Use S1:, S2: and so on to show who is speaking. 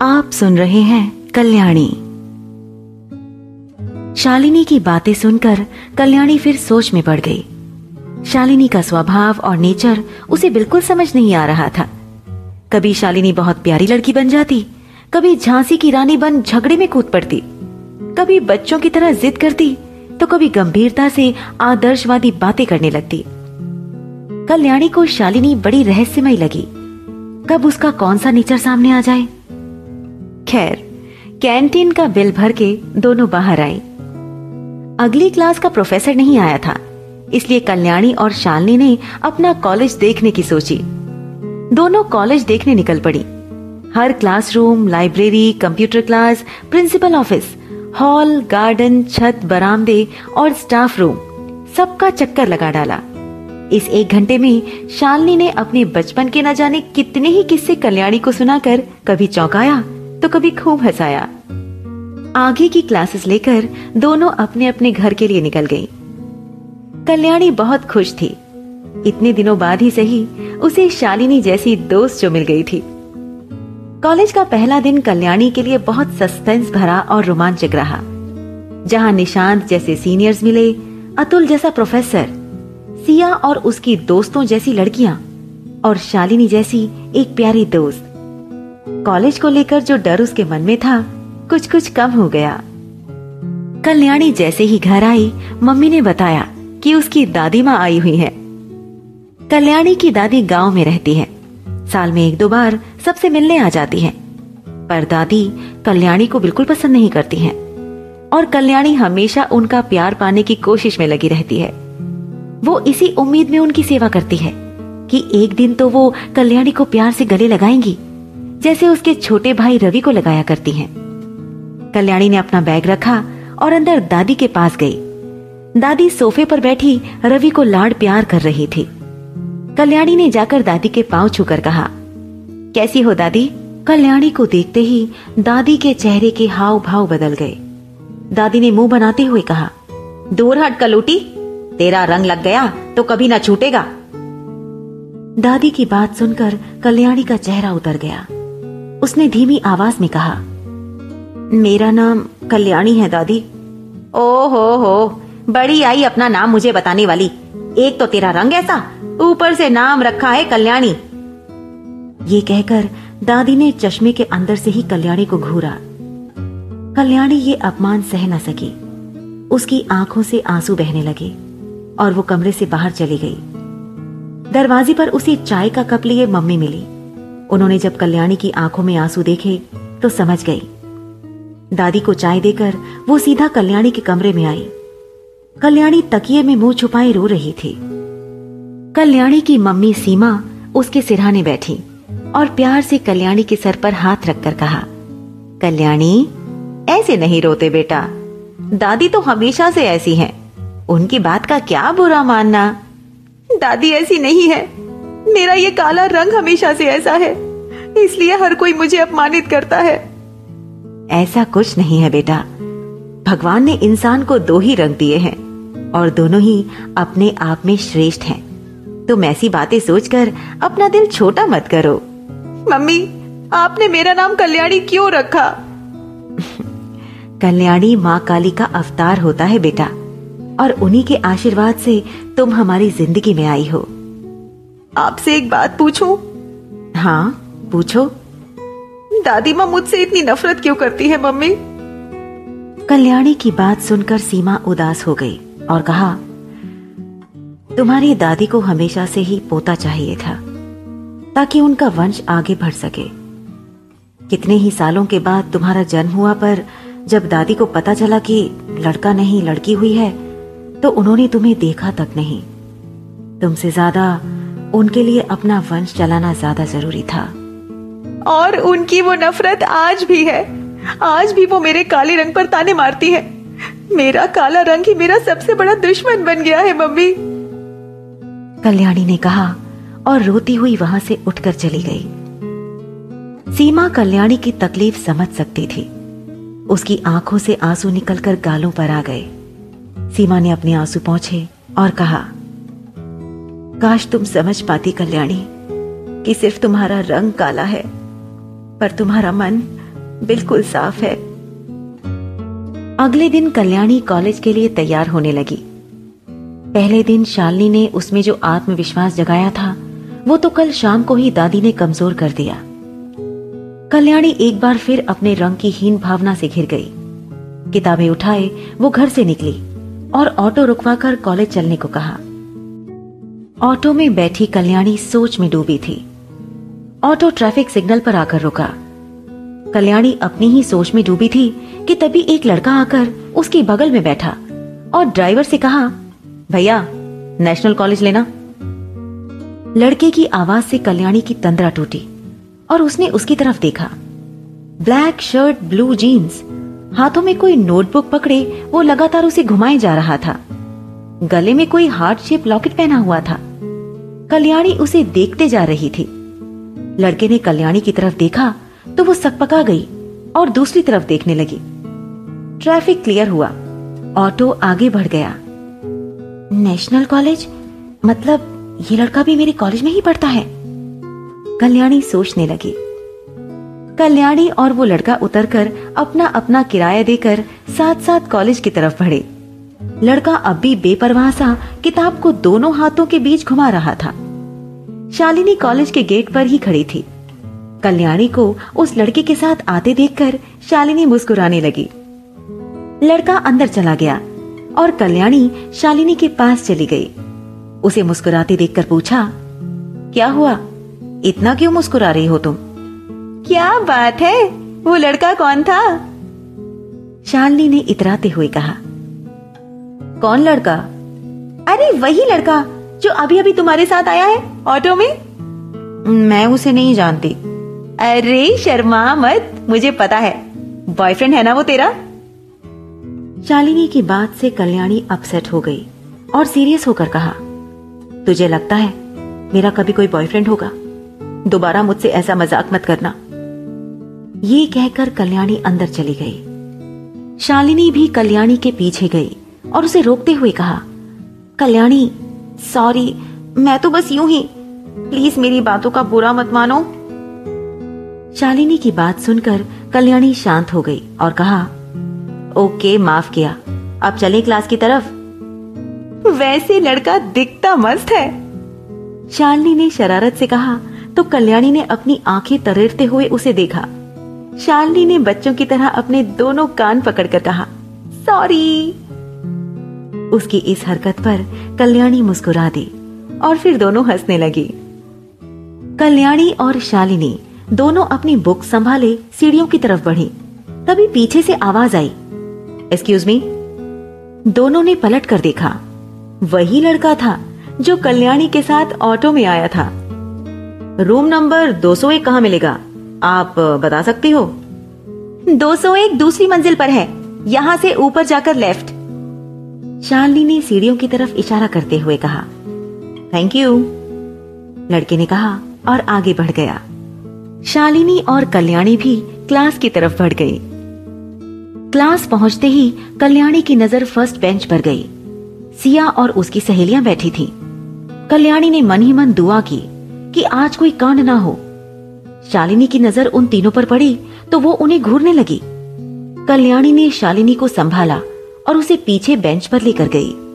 S1: आप सुन रहे हैं कल्याणी। शालिनी की बातें सुनकर कल्याणी फिर सोच में पड़ गई। शालिनी का स्वभाव और नेचर उसे बिल्कुल समझ नहीं आ रहा था। कभी शालिनी बहुत प्यारी लड़की बन जाती, कभी झांसी की रानी बन झगड़े में कूद पड़ती, कभी बच्चों की तरह जिद करती तो कभी गंभीरता से आदर्शवादी बातें करने लगती। कल्याणी को शालिनी बड़ी रहस्यमय लगी। कब उसका कौन सा नेचर सामने आ जाए? खैर, कैंटीन का बिल भर के दोनों बाहर आई अगली क्लास का प्रोफेसर नहीं आया था, इसलिए कल्याणी और शालनी ने अपना कॉलेज देखने की सोची। दोनों कॉलेज देखने निकल पड़ी। हर classroom, library, computer class, principal office, hall, garden, छत, बरामदे और स्टाफ रूम, सबका चक्कर लगा डाला। इस एक घंटे में शालनी ने अपने बचपन के न जाने कितने ही किस्से कल्याणी को सुनाकर कभी चौंकाया तो कभी खूब हंसाया। आगे की क्लासेस लेकर दोनों अपने अपने घर के लिए निकल गई। कल्याणी बहुत खुश थी। इतने दिनों बाद ही सही उसे शालिनी जैसी दोस्त जो मिल गई थी। कॉलेज का पहला दिन कल्याणी के लिए बहुत सस्पेंस भरा और रोमांचक रहा। जहाँ निशांत जैसे सीनियर्स मिले, अतुल जैसा प्रोफेसर सिया और उसकी दोस्तों जैसी लड़कियाँ और शालिनी जैसी एक प्यारी दोस्त। कॉलेज को लेकर जो डर उसके मन में था कुछ कुछ कम हो गया। कल्याणी जैसे ही घर आई, मम्मी ने बताया कि उसकी दादी माँ आई हुई है। कल्याणी की दादी गाँव में रहती है। साल में एक दो बार सबसे मिलने आ जाती है। पर दादी कल्याणी को बिल्कुल पसंद नहीं करती हैं। और कल्याणी हमेशा उनका प्यार पाने की कोशिश में लगी रहती है। वो इसी उम्मीद में उनकी सेवा करती है कि एक दिन तो वो कल्याणी को प्यार से गले लगाएँगी। जैसे उसके छोटे भाई रवि को लगाया करती हैं। कल्याणी ने अपना बैग रखा और अंदर दादी के पास गई। दादी सोफे पर बैठी रवि को लाड प्यार कर रही थी। कल्याणी ने जाकर दादी के पाँव छूकर कहा, कैसी हो दादी? कल्याणी को देखते ही दादी के चेहरे के हाव भाव बदल गए। दादी ने मुँह बनाते हुए कहा, दूर हट कलूटी, तेरा रंग लग गया तो कभी ना छूटेगा. दादी की बात सुनकर कल्याणी का चेहरा उतर गया। उसने धीमी आवाज़ में कहा, मेरा नाम कल्याणी है, दादी। ओ हो हो, बड़ी आई अपना नाम मुझे बताने वाली। एक तो तेरा रंग ऐसा, ऊपर से नाम रखा है कल्याणी। ये कहकर दादी ने चश्मे के अंदर से ही कल्याणी को घूरा। कल्याणी ये अपमान सह न सकी। उसकी आँखों से आँसू बहने लगे और वो कमरे से बाहर चली गई। दरवाजे पर उसे चाय का कप लिए मम्मी मिली। उन्होंने जब कल्याणी की आँखों में आँसू देखे तो समझ गई। दादी को चाय देकर वो सीधा कल्याणी के कमरे में आई। कल्याणी तकिए में मुँह छुपाए रो रही थी। कल्याणी की मम्मी सीमा उसके सिरहाने बैठी और प्यार से कल्याणी के सर पर हाथ रखकर कहा, कल्याणी, ऐसे नहीं रोते बेटा। दादी तो हमेशा से ऐसी हैं। उनकी बात का क्या बुरा मानना? दादी ऐसी नहीं है। मेरा ये काला रंग हमेशा से ऐसा है। इसलिए हर कोई मुझे अपमानित करता है। ऐसा कुछ नहीं है बेटा। भगवान ने इंसान को दो ही रंग दिए हैं और दोनों ही अपने आप में श्रेष्ठ हैं। तुम ऐसी बातें सोचकर अपना दिल छोटा मत करो। मम्मी आपने मेरा नाम कल्याणी क्यों रखा? कल्याणी माँ काली का अवतार होता है बेटा और उन्हीं के आशीर्वाद से तुम हमारी ज़िंदगी में आई हो। आपसे एक बात पूछूँ? हाँ पूछो। दादी माँ मुझसे इतनी नफरत क्यों करती है मम्मी? कल्याणी की बात सुनकर सीमा उदास हो गई और कहा तुम्हारी दादी को हमेशा से ही पोता चाहिए था ताकि उनका वंश आगे बढ़ सके। कितने ही सालों के बाद तुम्हारा जन्म हुआ पर जब दादी को पता चला कि लड़का नहीं लड़की हुई है तो उन्होंने तुम्हें देखा तक नहीं। तुमसे ज़्यादा उनके लिए अपना वंश चलाना ज़्यादा ज़रूरी था। और उनकी वो नफरत आज भी है। आज भी वो मेरे काले रंग पर ताने मारती है। मेरा काला रंग ही मेरा सबसे बड़ा दुश्मन बन गया है मम्मी। कल्याणी ने कहा और रोती हुई वहाँ से उठकर चली गई। सीमा कल्याणी की तकलीफ़ समझ सकती थी। उसकी आँखों से आँसू निकलकर गालों पर आ गए। सीमा ने अपने आँसू पहुँचे और कहा काश तुम समझ पाती कल्याणी, कि सिर्फ़ तुम्हारा रंग काला है, पर तुम्हारा मन बिल्कुल साफ़ है। अगले दिन कल्याणी कॉलेज के लिए तैयार होने लगी। पहले दिन शालिनी ने उसमें जो आत्मविश्वास जगाया था, वो तो कल शाम को ही दादी ने कमज़ोर कर दिया। कल्याणी एक बार फिर अपने रंग की हीन भावना से घिर गई। किताबें उठाए, वो घर से निकली और ऑटो रुकवाकर कॉलेज चलने को कहा। ऑटो में बैठी कल्याणी सोच में डूबी थी। ऑटो ट्रैफ़िक सिग्नल पर आकर रुका। कल्याणी अपनी ही सोच में डूबी थी कि तभी एक लड़का आकर उसके बगल में बैठा और ड्राइवर से कहा, भैया, नेशनल कॉलेज लेना। लड़के की आवाज़ से कल्याणी की तंद्रा टूटी और उसने उसकी तरफ़ देखा। ब्लैक शर्ट, ब्लू जीन्स, हाथों में कोई नोटबुक पकड़े, वो लगातार उसे घुमाए जा रहा था। गले में कोई हार्ट शेप लॉकेट पहना हुआ था। कल्याणी उसे देखते जा रही थी। लड़के ने कल्याणी की तरफ़ देखा तो वो सकपका गई और दूसरी तरफ़ देखने लगी। ट्रैफ़िक क्लियर हुआ, ऑटो आगे बढ़ गया। National college? मतलब ये लड़का भी मेरे कॉलेज में ही पढ़ता है? कल्याणी सोचने लगी। कल्याणी और वो लड़का उतरकर अपना अपना किराया देकर साथ साथ कॉलेज की तरफ़ बढ़े। लड़का अब भी बेपरवाह सा किताब को दोनों हाथों के बीच घुमा रहा था। शालिनी कॉलेज के गेट पर ही खड़ी थी। कल्याणी को उस लड़के के साथ आते देखकर शालिनी मुस्कुराने लगी। लड़का अंदर चला गया और कल्याणी शालिनी के पास चली गई। उसे मुस्कुराते देखकर पूछा क्या हुआ? इतना क्यों मुस्कुरा रही हो तुम? क्या बात है? वो लड़का कौन था? शालिनी ने इतराते हुए कहा कौन लड़का? अरे, वही लड़का, जो अभी अभी तुम्हारे साथ आया है, ऑटो में? मैं उसे नहीं जानती। अरे, शर्मा मत, मुझे पता है। बॉयफ्रेंड है ना वो तेरा? शालिनी की बात से कल्याणी अपसेट हो गई और सीरियस होकर कहा, तुझे लगता है, मेरा कभी कोई बॉयफ्रेंड होगा? दोबारा मुझसे ऐसा मज़ाक मत करना। ये कहकर कल्याणी अंदर चली गई। शालिनी भी कल्याणी के पीछे गई। और उसे रोकते हुए कहा, कल्याणी सॉरी मैं तो बस यूँ ही प्लीज़ मेरी बातों का बुरा मत मानो. शालिनी की बात सुनकर कल्याणी शांत हो गई और कहा, ओके, माफ़ किया, अब चले क्लास की तरफ़? वैसे लड़का दिखता मस्त है, शालिनी ने शरारत से कहा तो कल्याणी ने अपनी आँखें तरेरते हुए उसे देखा। शालिनी ने बच्चों की तरह अपने दोनों कान पकड़कर कहा सॉरी उसकी इस हरकत पर कल्याणी मुस्कुरा दी और फिर दोनों हंसने लगी। कल्याणी और शालिनी दोनों अपनी बुक संभाले सीढ़ियों की तरफ़ बढ़ी। तभी पीछे से आवाज़ आई। एक्सक्यूज मी दोनों ने पलट कर देखा। वही लड़का था जो कल्याणी के साथ ऑटो में आया था। रूम नंबर 201 कहाँ मिलेगा? आप बता सकती हो? 201 दूसरी मंजिल पर है। यहाँ से ऊपर जाकर लेफ़्ट। शालिनी ने सीढ़ियों की तरफ़ इशारा करते हुए कहा थैंक यू लड़के ने कहा, और आगे बढ़ गया। शालिनी और कल्याणी भी क्लास की तरफ़ बढ़ गई। क्लास पहुँचते ही कल्याणी की नज़र फ़र्स्ट बेंच पर गई। सिया और उसकी सहेलियाँ बैठी थीं। कल्याणी ने मन ही मन दुआ की कि आज कोई कांड ना हो। शालिनी की नज़र उन तीनों पर पड़ी तो वो उन्हें घूरने लगी। कल्याणी ने शालिनी को संभाला और उसे पीछे बेंच पर लेकर गई।